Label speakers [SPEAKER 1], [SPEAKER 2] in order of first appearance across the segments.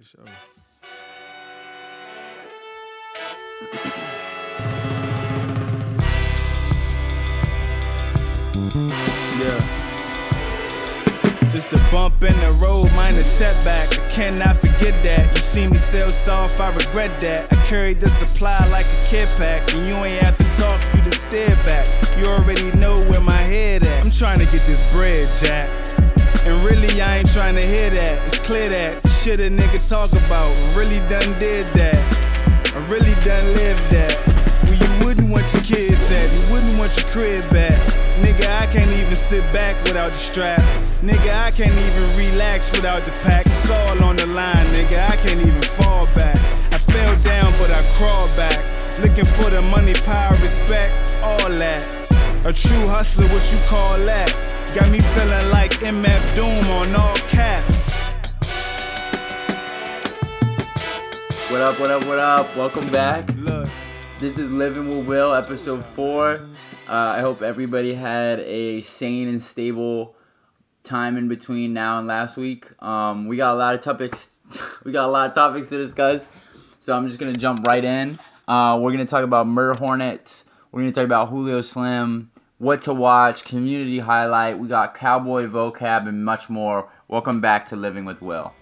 [SPEAKER 1] For sure. Yeah. Just a bump in the road, minor setback. I cannot forget that. You see me sell soft, I regret that. I carried the supply like a kid pack. And you ain't have to talk, you just stare back. You already know where my head at. I'm trying to get this bread, Jack. And really, I ain't trying to hear that. It's clear that the shit a nigga talk about really done did that. I really done lived that. You wouldn't want your kids at, you wouldn't want your crib back. Nigga, I can't even sit back without the strap. Nigga, I can't even relax without the pack. It's all on the line, nigga. I can't even fall back. I fell down, but I crawled back. Looking for the money, power, respect, all that. A true hustler, what you call that? MF Doom on all caps.
[SPEAKER 2] What up, what up, what up? Welcome back.
[SPEAKER 1] Look,
[SPEAKER 2] This is Living with Will, episode four. Uh, I hope everybody had a sane and stable time in between now and last week. Um, we got a lot of topics. we got a lot of topics to discuss, so I'm just gonna jump right in. Uh, we're gonna talk about Murder Hornets. We're gonna talk about Julio Slim, what to watch, community highlight. We got cowboy vocab and much more. Welcome back to Living with Will.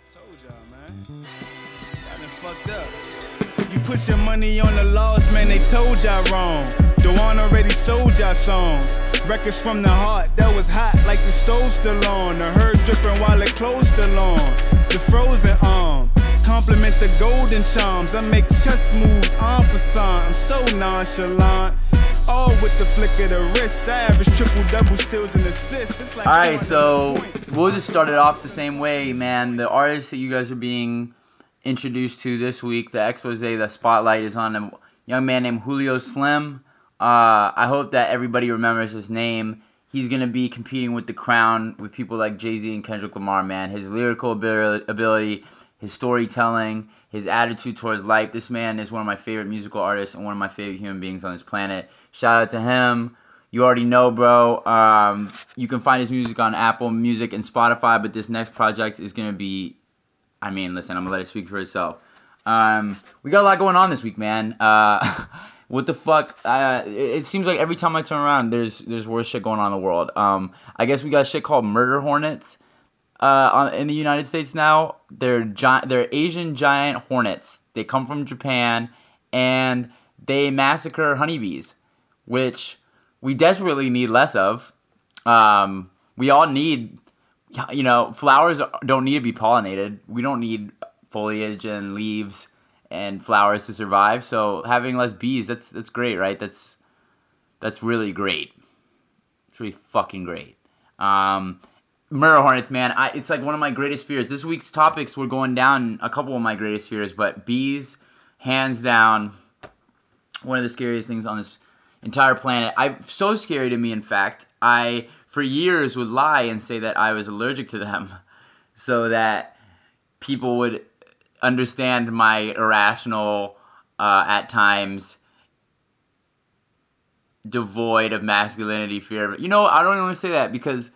[SPEAKER 1] You put your money on the laws, man, they told y'all wrong. Dewan already sold y'all songs. Records from the heart that was hot like the stove still on. The herd dripping while still on. The frozen arm. Compliment the golden charms. I make chess moves. I'm so nonchalant. All with the flick of the wrist. Average triple double steals and assists. Like
[SPEAKER 2] All right, so we'll just start it off the same way, man. The artists that you guys are being introduced to this week, the expose, the spotlight is on a young man named Julio Slim. Uh, I hope that everybody remembers his name. He's gonna be competing with the crown with people like Jay Z and Kendrick Lamar. Man, his lyrical ability, his storytelling, his attitude towards life. This man is one of my favorite musical artists and one of my favorite human beings on this planet. Shout out to him. You already know, bro. Um, you can find his music on Apple Music and Spotify, but this next project is gonna be. I mean, listen, I'm gonna let it speak for itself. Um, we got a lot going on this week, man. Uh, what the fuck? Uh, it, it seems like every time I turn around, there's there's worse shit going on in the world. Um, I guess we got shit called murder hornets. Uh, on, in the United States now, they're giant. They're Asian giant hornets. They come from Japan, and they massacre honeybees, which we desperately need less of. Um, we all need, you know, flowers don't need to be pollinated. We don't need foliage and leaves and flowers to survive. So having less bees, that's that's great, right? That's that's really great. It's really fucking great. Um, murder hornets, man. I, it's like one of my greatest fears. This week's topics were going down a couple of my greatest fears, but bees, hands down, one of the scariest things on this entire planet. I'm so scary to me. In fact, I for years would lie and say that I was allergic to them, so that people would understand my irrational, uh, at times, devoid of masculinity fear. You know, I don't even want to say that because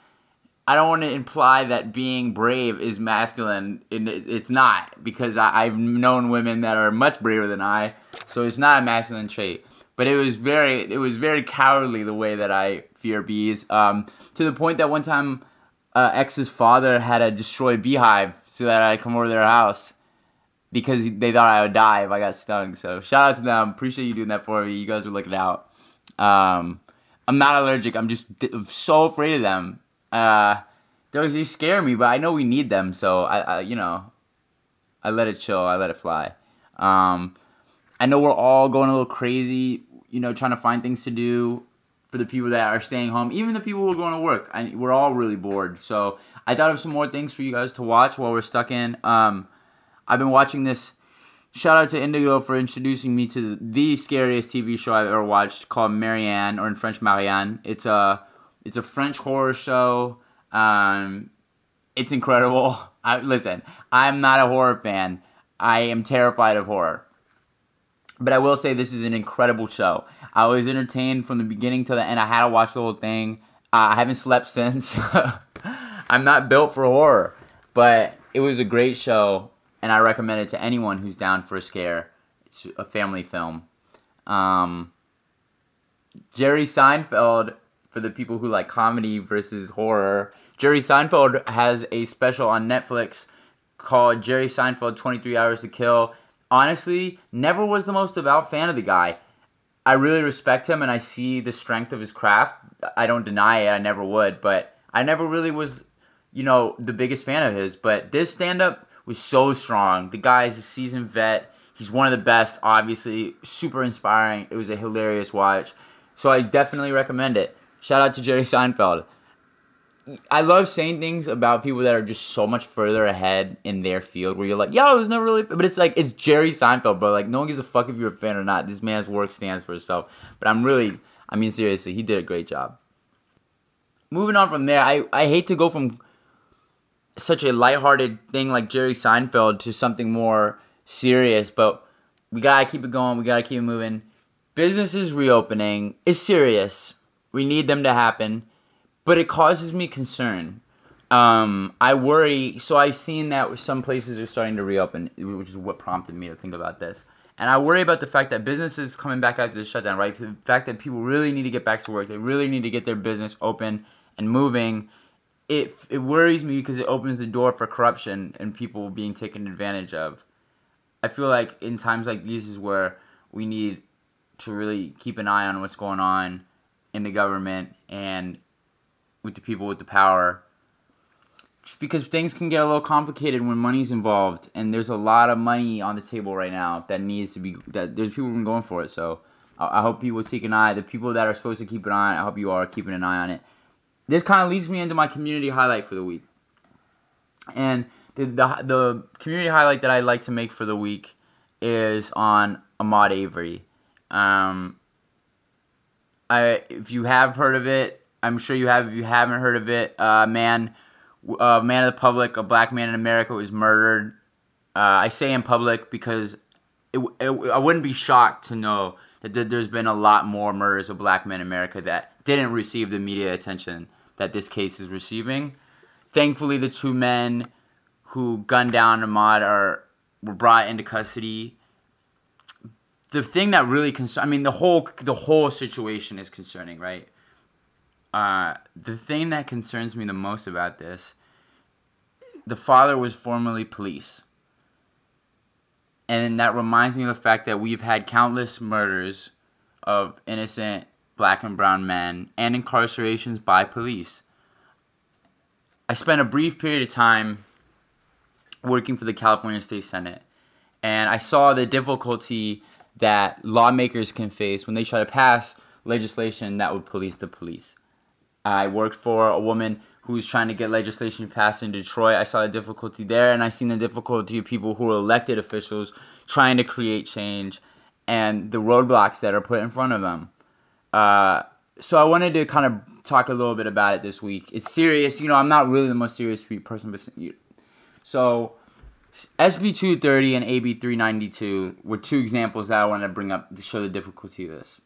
[SPEAKER 2] I don't want to imply that being brave is masculine. It's not because I've known women that are much braver than I, so it's not a masculine trait. But it was very, it was very cowardly the way that I fear bees. Um, to the point that one time, uh, ex's father had to destroy beehive so that I come over to their house because they thought I would die if I got stung. So shout out to them. Appreciate you doing that for me. You guys were looking out. Um, I'm not allergic. I'm just so afraid of them. Uh, they they scare me, but I know we need them. So I, I you know, I let it chill. I let it fly. Um, I know we're all going a little crazy. You know, trying to find things to do for the people that are staying home, even the people who are going to work. I, we're all really bored. So I thought of some more things for you guys to watch while we're stuck in. Um, I've been watching this. Shout out to Indigo for introducing me to the scariest TV show I've ever watched, called Marianne, or in French Marianne. It's a it's a French horror show. Um, it's incredible. I, listen, I'm not a horror fan. I am terrified of horror. But I will say this is an incredible show. I was entertained from the beginning to the end. I had to watch the whole thing. Uh, I haven't slept since. I'm not built for horror, but it was a great show. and I recommend it to anyone who's down for a scare. It's a family film. Um, Jerry Seinfeld, for the people who like comedy versus horror, Jerry Seinfeld has a special on Netflix called Jerry Seinfeld 23 Hours to Kill. Honestly, never was the most devout fan of the guy. I really respect him and I see the strength of his craft. I don't deny it, I never would, but I never really was, you know, the biggest fan of his. But this stand up was so strong. The guy is a seasoned vet. He's one of the best, obviously, super inspiring. It was a hilarious watch. So I definitely recommend it. Shout out to Jerry Seinfeld. I love saying things about people that are just so much further ahead in their field where you're like, yo, was never really, but it's like, it's Jerry Seinfeld, bro. Like, no one gives a fuck if you're a fan or not. This man's work stands for itself. But I'm really, I mean, seriously, he did a great job. Moving on from there, I, I hate to go from such a lighthearted thing like Jerry Seinfeld to something more serious, but we gotta keep it going. We gotta keep it moving. Businesses reopening is serious. We need them to happen but it causes me concern. Um, I worry. So I've seen that some places are starting to reopen, which is what prompted me to think about this. And I worry about the fact that businesses coming back after the shutdown, right? The fact that people really need to get back to work, they really need to get their business open and moving. It it worries me because it opens the door for corruption and people being taken advantage of. I feel like in times like these is where we need to really keep an eye on what's going on in the government and with the people with the power. Just because things can get a little complicated when money's involved, and there's a lot of money on the table right now that needs to be that there's people been going for it. So I, hope people take an eye. The people that are supposed to keep an eye, I hope you are keeping an eye on it. This kind of leads me into my community highlight for the week, and the the, the community highlight that I like to make for the week is on Ahmaud Avery. Um, I if you have heard of it, I'm sure you have if you haven't heard of it. Uh, man, a uh, man of the public, a black man in America was murdered. Uh, I say in public because it, it, I wouldn't be shocked to know that there's been a lot more murders of black men in America that didn't receive the media attention that this case is receiving. Thankfully, the two men who gunned down Ahmaud are were brought into custody. The thing that really concerns, I mean, the whole the whole situation is concerning, right? Uh, the thing that concerns me the most about this, the father was formerly police. And that reminds me of the fact that we've had countless murders of innocent black and brown men and incarcerations by police. I spent a brief period of time working for the California State Senate, and I saw the difficulty that lawmakers can face when they try to pass legislation that would police the police. I worked for a woman who's trying to get legislation passed in Detroit. I saw the difficulty there, and I seen the difficulty of people who are elected officials trying to create change and the roadblocks that are put in front of them. Uh, so I wanted to kind of talk a little bit about it this week. It's serious, you know. I'm not really the most serious person, but so SB 230 and AB 392 were two examples that I wanted to bring up to show the difficulty of this.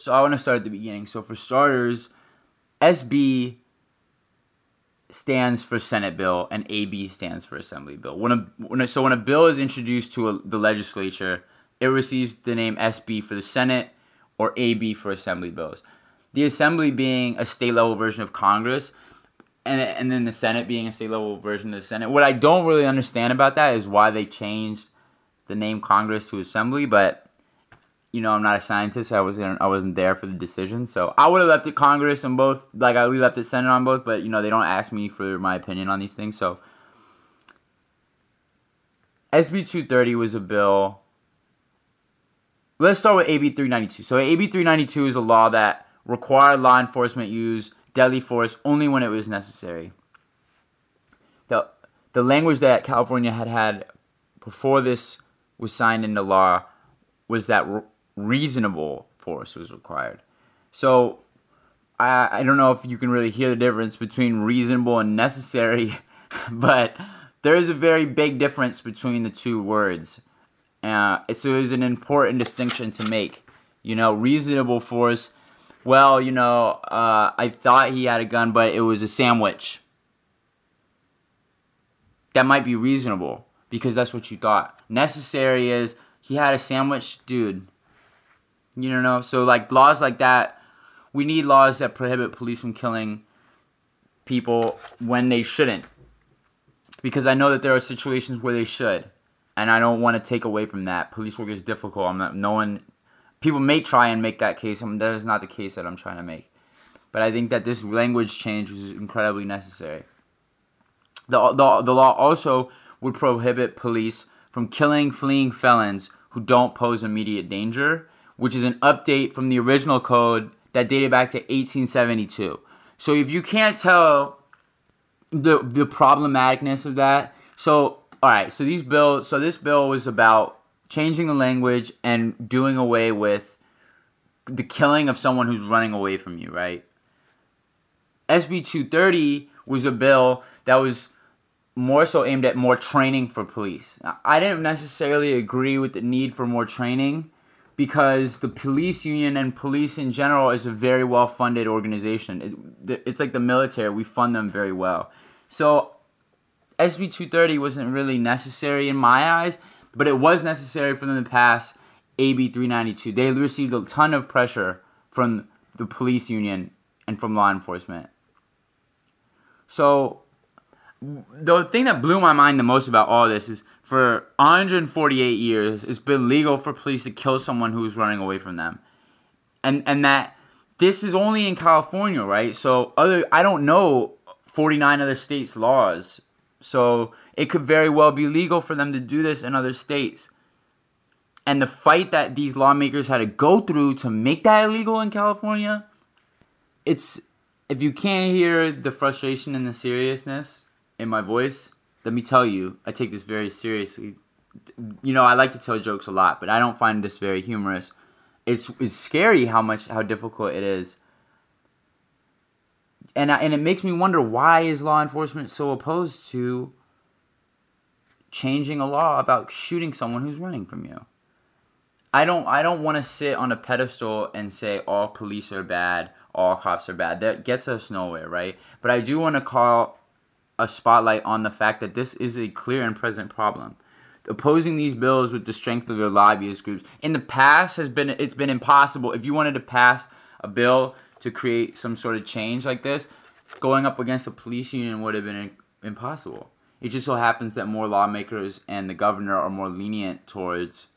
[SPEAKER 2] So I want to start at the beginning. So for starters, SB stands for Senate bill and AB stands for Assembly bill. When a, when a, so when a bill is introduced to a, the legislature, it receives the name SB for the Senate or AB for Assembly bills. The Assembly being a state level version of Congress, and and then the Senate being a state level version of the Senate. What I don't really understand about that is why they changed the name Congress to Assembly, but you know, I'm not a scientist. I wasn't I wasn't there for the decision, so I would have left it Congress on both. Like I we left it Senate on both, but you know they don't ask me for my opinion on these things. So SB 230 was a bill. Let's start with AB 392. So AB 392 is a law that required law enforcement use deadly force only when it was necessary. The the language that California had had before this was signed into law was that reasonable force was required. So I I don't know if you can really hear the difference between reasonable and necessary, but there is a very big difference between the two words. Uh, so it is an important distinction to make. You know, reasonable force. Well, you know, uh, I thought he had a gun, but it was a sandwich. That might be reasonable. because that's what you thought. Necessary is he had a sandwich, dude. You know. So like laws like that, we need laws that prohibit police from killing people when they shouldn't. Because I know that there are situations where they should, and I don't want to take away from that. Police work is difficult. I'm not. No one. People may try and make that case. I mean, that is not the case that I'm trying to make. But I think that this language change is incredibly necessary. The, the, the law also would prohibit police from killing fleeing felons who don't pose immediate danger, which is an update from the original code that dated back to 1872. So if you can't tell the the problematicness of that, so all right, so these bills, so this bill was about changing the language and doing away with the killing of someone who's running away from you, right? SB 230 was a bill that was more so aimed at more training for police. I didn't necessarily agree with the need for more training because the police union and police in general is a very well funded organization. It, it's like the military, we fund them very well. So SB 230 wasn't really necessary in my eyes, but it was necessary for them to pass AB 392. They received a ton of pressure from the police union and from law enforcement. So the thing that blew my mind the most about all this is for 148 years it's been legal for police to kill someone who's running away from them. And and that this is only in california right? So other i don't know 49 other states laws. So it could very well be legal for them to do this in other states. And the fight that these lawmakers had to go through to make that illegal in california it's if you can't hear the frustration and the seriousness in my voice, let me tell you, I take this very seriously. You know, I like to tell jokes a lot, but I don't find this very humorous. It's it's scary how much how difficult it is. And I, and it makes me wonder why is law enforcement so opposed to changing a law about shooting someone who's running from you? I don't I don't want to sit on a pedestal and say all police are bad, all cops are bad. That gets us nowhere, right? But I do want to call a spotlight on the fact that this is a clear and present problem. Opposing these bills with the strength of their lobbyist groups in the past has been it's been impossible. If you wanted to pass a bill to create some sort of change like this, going up against the police union would have been impossible. It just so happens that more lawmakers and the governor are more lenient towards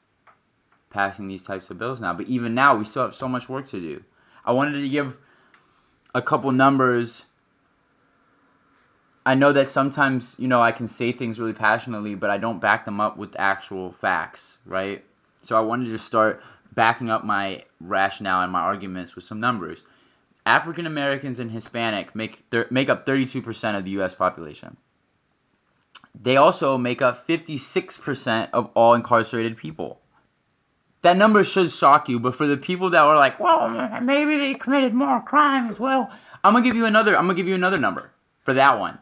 [SPEAKER 2] passing these types of bills now. But even now, we still have so much work to do. I wanted to give a couple numbers I know that sometimes, you know, I can say things really passionately, but I don't back them up with actual facts, right? So I wanted to start backing up my rationale and my arguments with some numbers. African Americans and Hispanic make thir- make up 32% of the US population. They also make up 56% of all incarcerated people. That number should shock you, but for the people that were like, "Well, maybe they committed more crimes." Well, I'm going to give you another I'm going to give you another number for that one.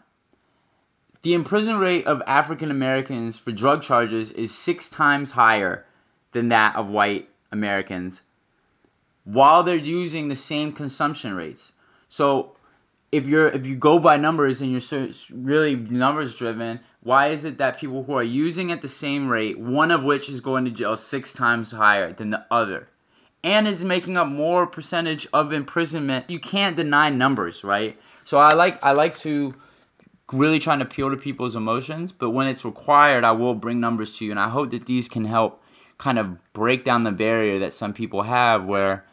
[SPEAKER 2] The imprisonment rate of African Americans for drug charges is six times higher than that of white Americans while they're using the same consumption rates. So if you're if you go by numbers and you're really numbers driven, why is it that people who are using at the same rate, one of which is going to jail six times higher than the other, and is making up more percentage of imprisonment? You can't deny numbers, right? So I like I like to really trying to appeal to people's emotions, but when it's required, I will bring numbers to you. And I hope that these can help kind of break down the barrier that some people have where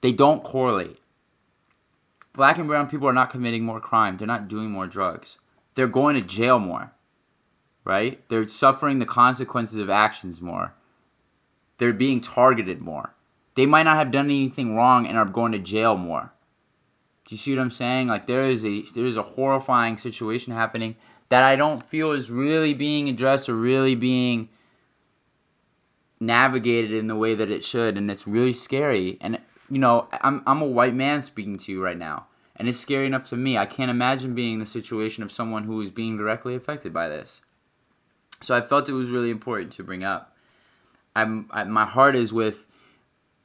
[SPEAKER 2] they don't correlate. Black and brown people are not committing more crime, they're not doing more drugs, they're going to jail more, right? They're suffering the consequences of actions more, they're being targeted more. They might not have done anything wrong and are going to jail more do you see what I'm saying? Like there is a there is a horrifying situation happening that I don't feel is really being addressed or really being navigated in the way that it should and it's really scary and you know I'm I'm a white man speaking to you right now and it's scary enough to me I can't imagine being in the situation of someone who is being directly affected by this so I felt it was really important to bring up I'm I, my heart is with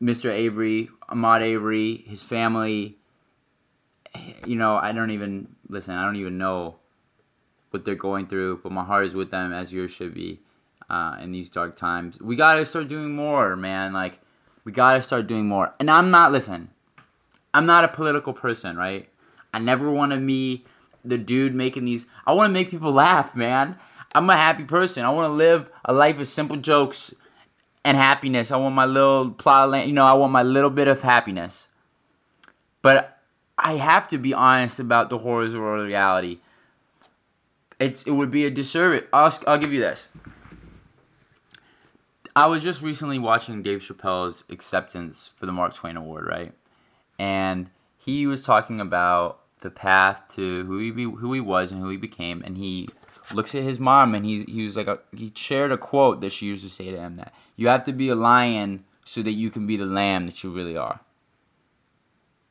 [SPEAKER 2] Mr. Avery Ahmaud Avery, his family you know, I don't even listen. I don't even know what they're going through, but my heart is with them as yours should be uh, in these dark times. We gotta start doing more, man. Like we gotta start doing more. And I'm not listen. I'm not a political person, right? I never want to be the dude making these. I want to make people laugh, man. I'm a happy person. I want to live a life of simple jokes and happiness. I want my little plot of land, you know, I want my little bit of happiness. But I have to be honest about the horrors of reality. It's it would be a disservice. I'll, I'll give you this. I was just recently watching Dave Chappelle's acceptance for the Mark Twain Award, right? And he was talking about the path to who he be, who he was and who he became, and he looks at his mom and he's he was like a, he shared a quote that she used to say to him that you have to be a lion so that you can be the lamb that you really are.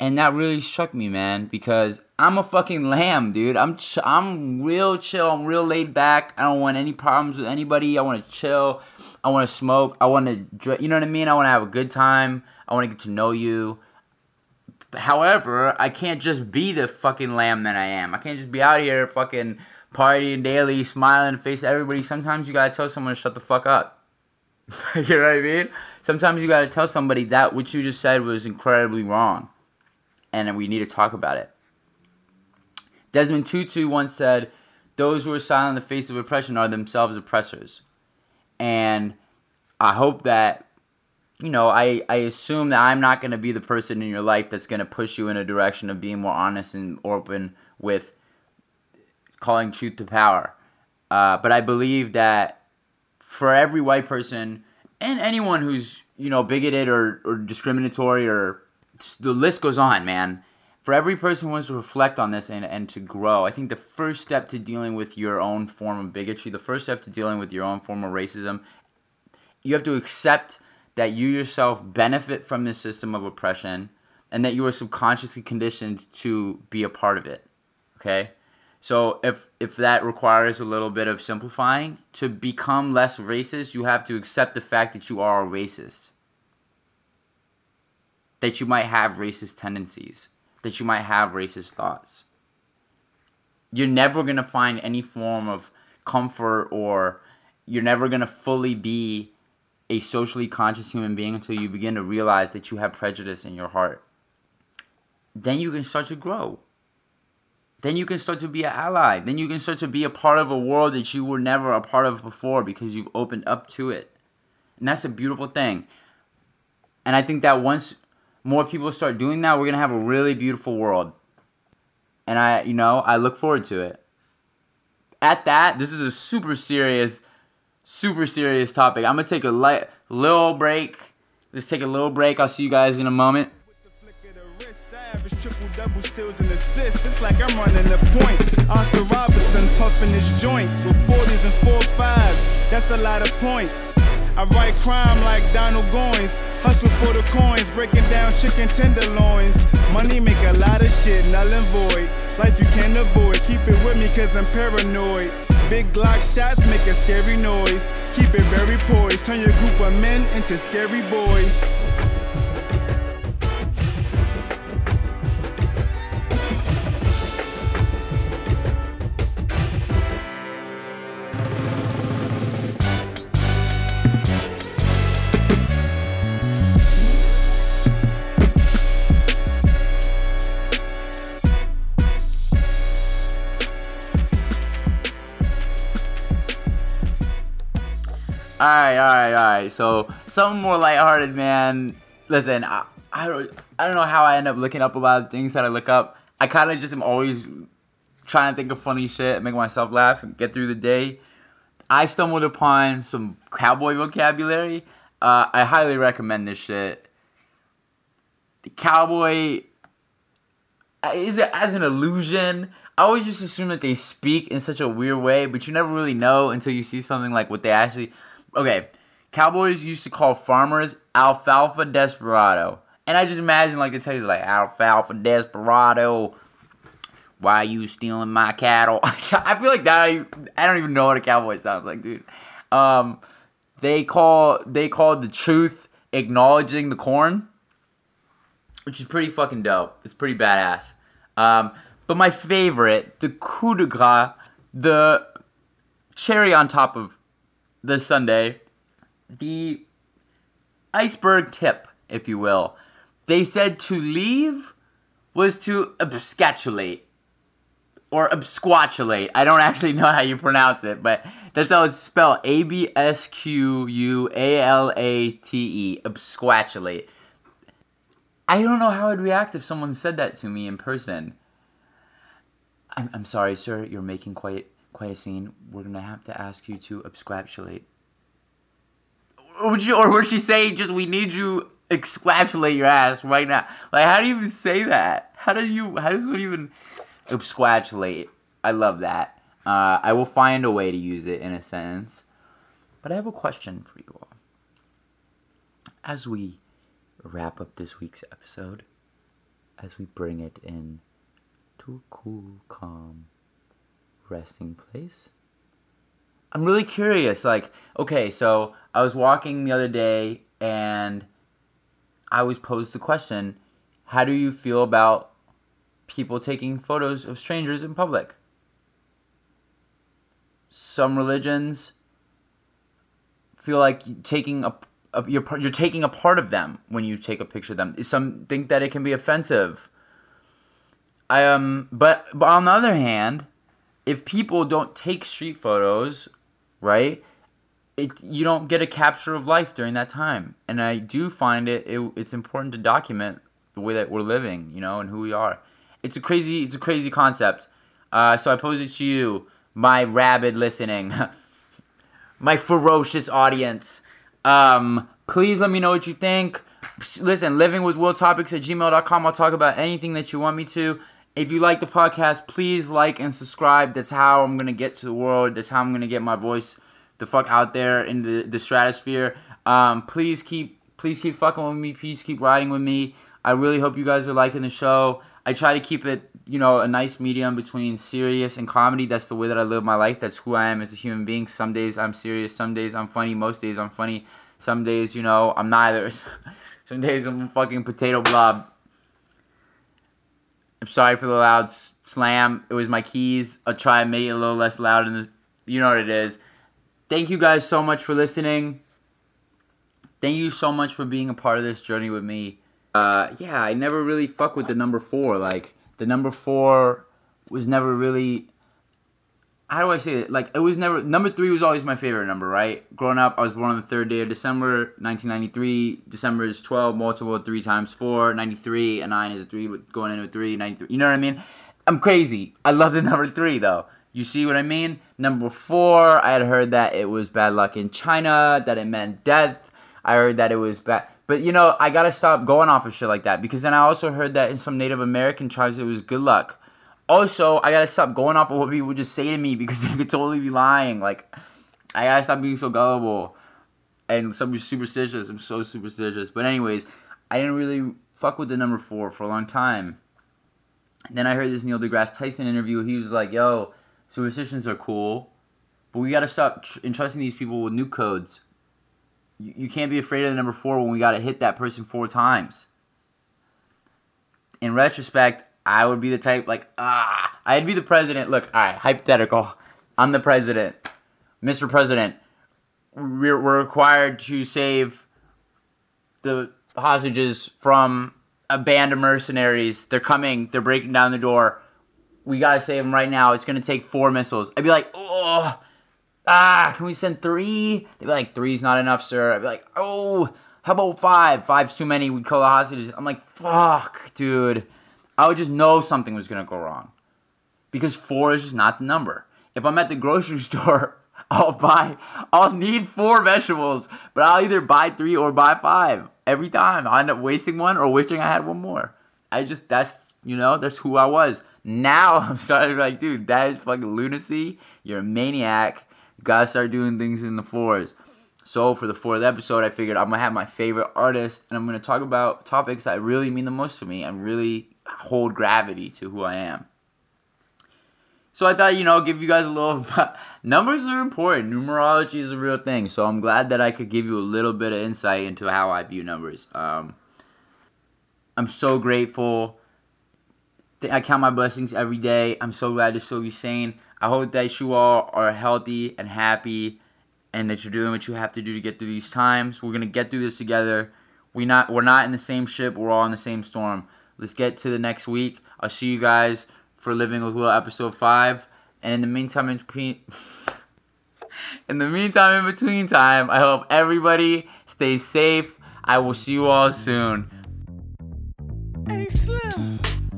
[SPEAKER 2] And that really struck me, man, because I'm a fucking lamb, dude. I'm ch- I'm real chill. I'm real laid back. I don't want any problems with anybody. I want to chill. I want to smoke. I want to, you know what I mean? I want to have a good time. I want to get to know you. However, I can't just be the fucking lamb that I am. I can't just be out here fucking partying daily, smiling, face everybody. Sometimes you gotta tell someone to shut the fuck up. you know what I mean? Sometimes you gotta tell somebody that what you just said was incredibly wrong, and we need to talk about it. Desmond Tutu once said, "Those who are silent in the face of oppression are themselves oppressors," and I hope that you know, I, I assume that I'm not going to be the person in your life that's going to push you in a direction of being more honest and open with calling truth to power. Uh, but I believe that for every white person and anyone who's, you know, bigoted or, or discriminatory or the list goes on, man. For every person who wants to reflect on this and, and to grow, I think the first step to dealing with your own form of bigotry, the first step to dealing with your own form of racism, you have to accept – that you yourself benefit from this system of oppression and that you are subconsciously conditioned to be a part of it. Okay? So if if that requires a little bit of simplifying, to become less racist, you have to accept the fact that you are a racist. That you might have racist tendencies, that you might have racist thoughts. You're never going to find any form of comfort or you're never going to fully be a socially conscious human being until you begin to realize that you have prejudice in your heart. Then you can start to grow. Then you can start to be an ally. Then you can start to be a part of a world that you were never a part of before because you've opened up to it. And that's a beautiful thing. And I think that once more people start doing that, we're to have a really beautiful world. And I, you know, I look forward to it. At that, this is a super serious super serious topic. I'm gonna take a light, little break. Let's take a little break. I'll see you guys in a moment. Triple double steals and assists. It's like I'm running point. Oscar Robertson puffing his joint with 40s and 4 5s. That's a lot of points. I write crime like Donald Goines. Hustle for the coins, breaking down chicken tenderloins. Money make a lot of shit null and void. Life you can't avoid. Keep it with me cause I'm paranoid. Big Glock shots make a scary noise. Keep it very poised. Turn your group of men into scary boys. Right, all right. So something more lighthearted, man. Listen, I, I don't, I don't know how I end up looking up about things that I look up. I kind of just am always trying to think of funny shit, and make myself laugh, and get through the day. I stumbled upon some cowboy vocabulary. Uh, I highly recommend this shit. The cowboy uh, is it as an illusion. I always just assume that they speak in such a weird way, but you never really know until you see something like what they actually okay, Cowboys used to call farmers alfalfa desperado. And I just imagine like they tell you like alfalfa desperado. Why are you stealing my cattle? I feel like that. I, don't even know what a cowboy sounds like, dude. Um, they call they called the truth acknowledging the corn, which is pretty fucking dope. It's pretty badass. Um, but my favorite, the coup de grace the cherry on top of the sundae, the iceberg tip, if you will. They said to leave was to abscatulate or absquatulate. I don't actually know how you pronounce it, but that's how it's spelled. A B S Q U A L A T E. Absquatulate. I don't know how I'd react if someone said that to me in person. I'm, I'm sorry, sir. You're making quite quite a scene. We're gonna have to ask you to absquatulate. Would you, or would she say just we need you absquatulate your ass right now? Like, how do you even say that? How do you? How does one even absquatulate? I love that. Uh, I will find a way to use it in a sentence. But I have a question for you all. As we wrap up this week's episode, as we bring it in to a cool, calm, resting place. I'm really curious. Like, okay, so I was walking the other day and I was posed the question how do you feel about people taking photos of strangers in public? Some religions feel like taking a, you're you're taking a part of them when you take a picture of them. Some think that it can be offensive. I um, but but on the other hand, if people don't take street photos, right? It, you don't get a capture of life during that time, and I do find it, it it's important to document the way that we're living, you know, and who we are. It's a crazy it's a crazy concept. Uh, so I pose it to you, my rabid listening, my ferocious audience. Um, please let me know what you think. Listen, living with will topics at gmail.com. I'll talk about anything that you want me to. If you like the podcast, please like and subscribe. That's how I'm gonna get to the world. That's how I'm gonna get my voice the fuck out there in the, the stratosphere. Um, please keep please keep fucking with me. Please keep riding with me. I really hope you guys are liking the show. I try to keep it, you know, a nice medium between serious and comedy. That's the way that I live my life. That's who I am as a human being. Some days I'm serious. Some days I'm funny. Most days I'm funny. Some days, you know, I'm neither. some days I'm a fucking potato blob. I'm sorry for the loud slam. It was my keys. I'll try and make it a little less loud. And you know what it is. Thank you guys so much for listening. Thank you so much for being a part of this journey with me uh, yeah, I never really fuck with the number four. Like the number four was never really. How do I say it? Like it was never number three was always my favorite number, right? Growing up, I was born on the third day of December, 1993. December is 12, multiple three times four, 93, and nine is a three, going into a three, 93. You know what I mean? I'm crazy. I love the number three though. You see what I mean? Number four, I had heard that it was bad luck in China, that it meant death. I heard that it was bad. But you know, I gotta stop going off of shit like that because then I also heard that in some Native American tribes it was good luck. Also, I gotta stop going off of what people just say to me because they could totally be lying. Like, I gotta stop being so gullible and so superstitious. I'm so superstitious. But anyways, I didn't really fuck with the number four for a long time. Then I heard this Neil deGrasse Tyson interview. He was like, "Yo, superstitions are cool, but we gotta stop tr- entrusting these people with new codes." You, you can't be afraid of the number four when we got to hit that person four times. In retrospect, I would be the type like ah, I'd be the president. Look, all right, hypothetical. I'm the president, Mr. President. We're, we're required to save the hostages from a band of mercenaries. They're coming. They're breaking down the door. We gotta save them right now. It's gonna take four missiles. I'd be like, oh, ah, can we send three? They'd be like, three's not enough, sir. I'd be like, oh, how about five? Five's too many. We'd call the hostages. I'm like, fuck, dude. I would just know something was gonna go wrong. Because four is just not the number. If I'm at the grocery store, I'll buy, I'll need four vegetables, but I'll either buy three or buy five every time. I'll end up wasting one or wishing I had one more. I just, that's, you know, that's who I was. Now I'm starting to be like, dude, that is fucking lunacy. You're a maniac gotta start doing things in the fours. So for the fourth episode, I figured I'm gonna have my favorite artist, and I'm gonna talk about topics that really mean the most to me and really hold gravity to who I am. So I thought, you know, give you guys a little. numbers are important. Numerology is a real thing. So I'm glad that I could give you a little bit of insight into how I view numbers. Um, I'm so grateful. I count my blessings every day. I'm so glad to still be sane. I hope that you all are healthy and happy and that you're doing what you have to do to get through these times. We're gonna get through this together. We not we're not in the same ship, we're all in the same storm. Let's get to the next week. I'll see you guys for Living with Will episode five. And in the meantime in between in the meantime in between time, I hope everybody stays safe. I will see you all soon.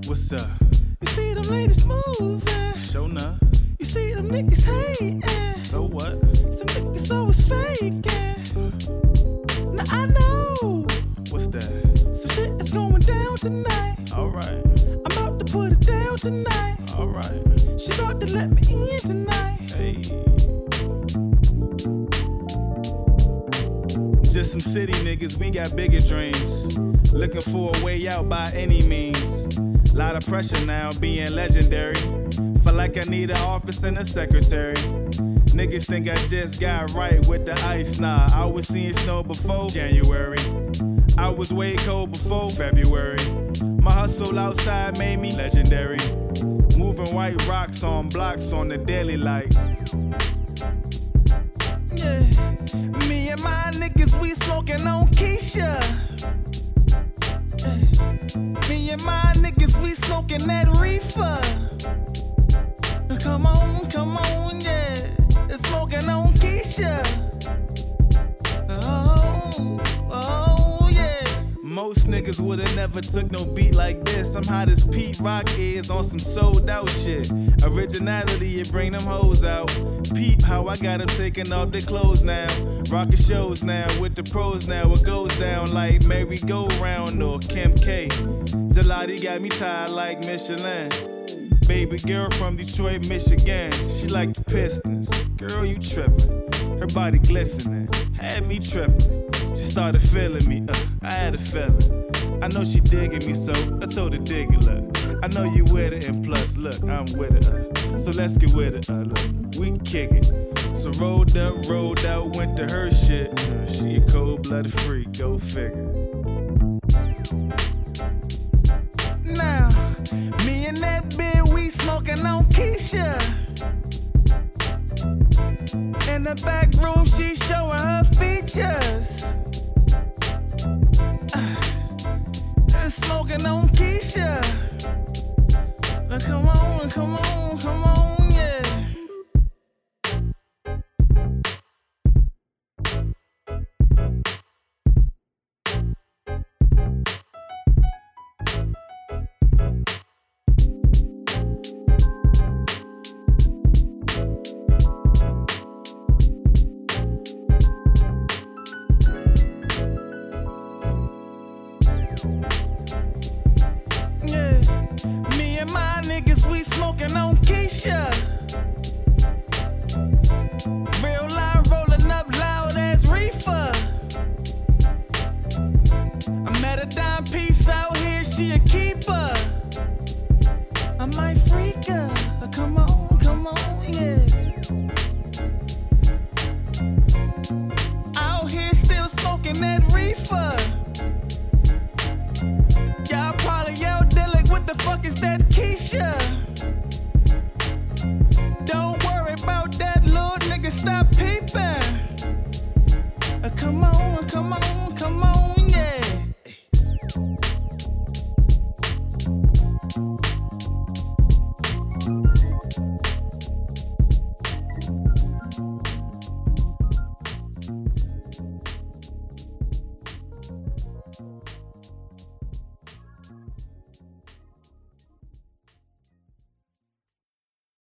[SPEAKER 1] What's up? You see them ladies moving? Show enough. You see them niggas hating. So what? Some niggas always faking. Now I know. What's that? Some shit is going down tonight. Alright. I'm about to put it down tonight. Alright. She about to let me in tonight. Hey. Just some city niggas, we got bigger dreams. Looking for a way out by any means. Lot of pressure now, being legendary. Feel like I need an office and a secretary. Niggas think I just got right with the ice. Nah, I was seeing snow before January. I was way cold before February. My hustle outside made me legendary. Moving white rocks on blocks on the daily light. Yeah, me and my niggas, we smoking on Keisha. We smoking that Most niggas would've never took no beat like this. I'm hot as Pete Rock is on some sold out shit. Originality, it bring them hoes out. Peep how I got them taking off their clothes now. Rockin' shows now with the pros now. It goes down like Mary Go Round or Kim K. Gelati got me tied like Michelin. Baby girl from Detroit, Michigan. She like the Pistons. Girl, you trippin'. Her body glistening. Had me trippin'. She started feeling me. Uh, I had a feeling. I know she digging me, so I told her dig it. Look, I know you with it, and plus, look, I'm with it. Uh, so let's get with it. Uh, look, we kick it. So rolled up, rolled out, went to her shit. Uh, she a cold-blooded freak, go figure. Now, me and that bitch, we smoking on Keisha. In the back room, she showing her features. Uh, smoking on Keisha. Now come on, come on, come on.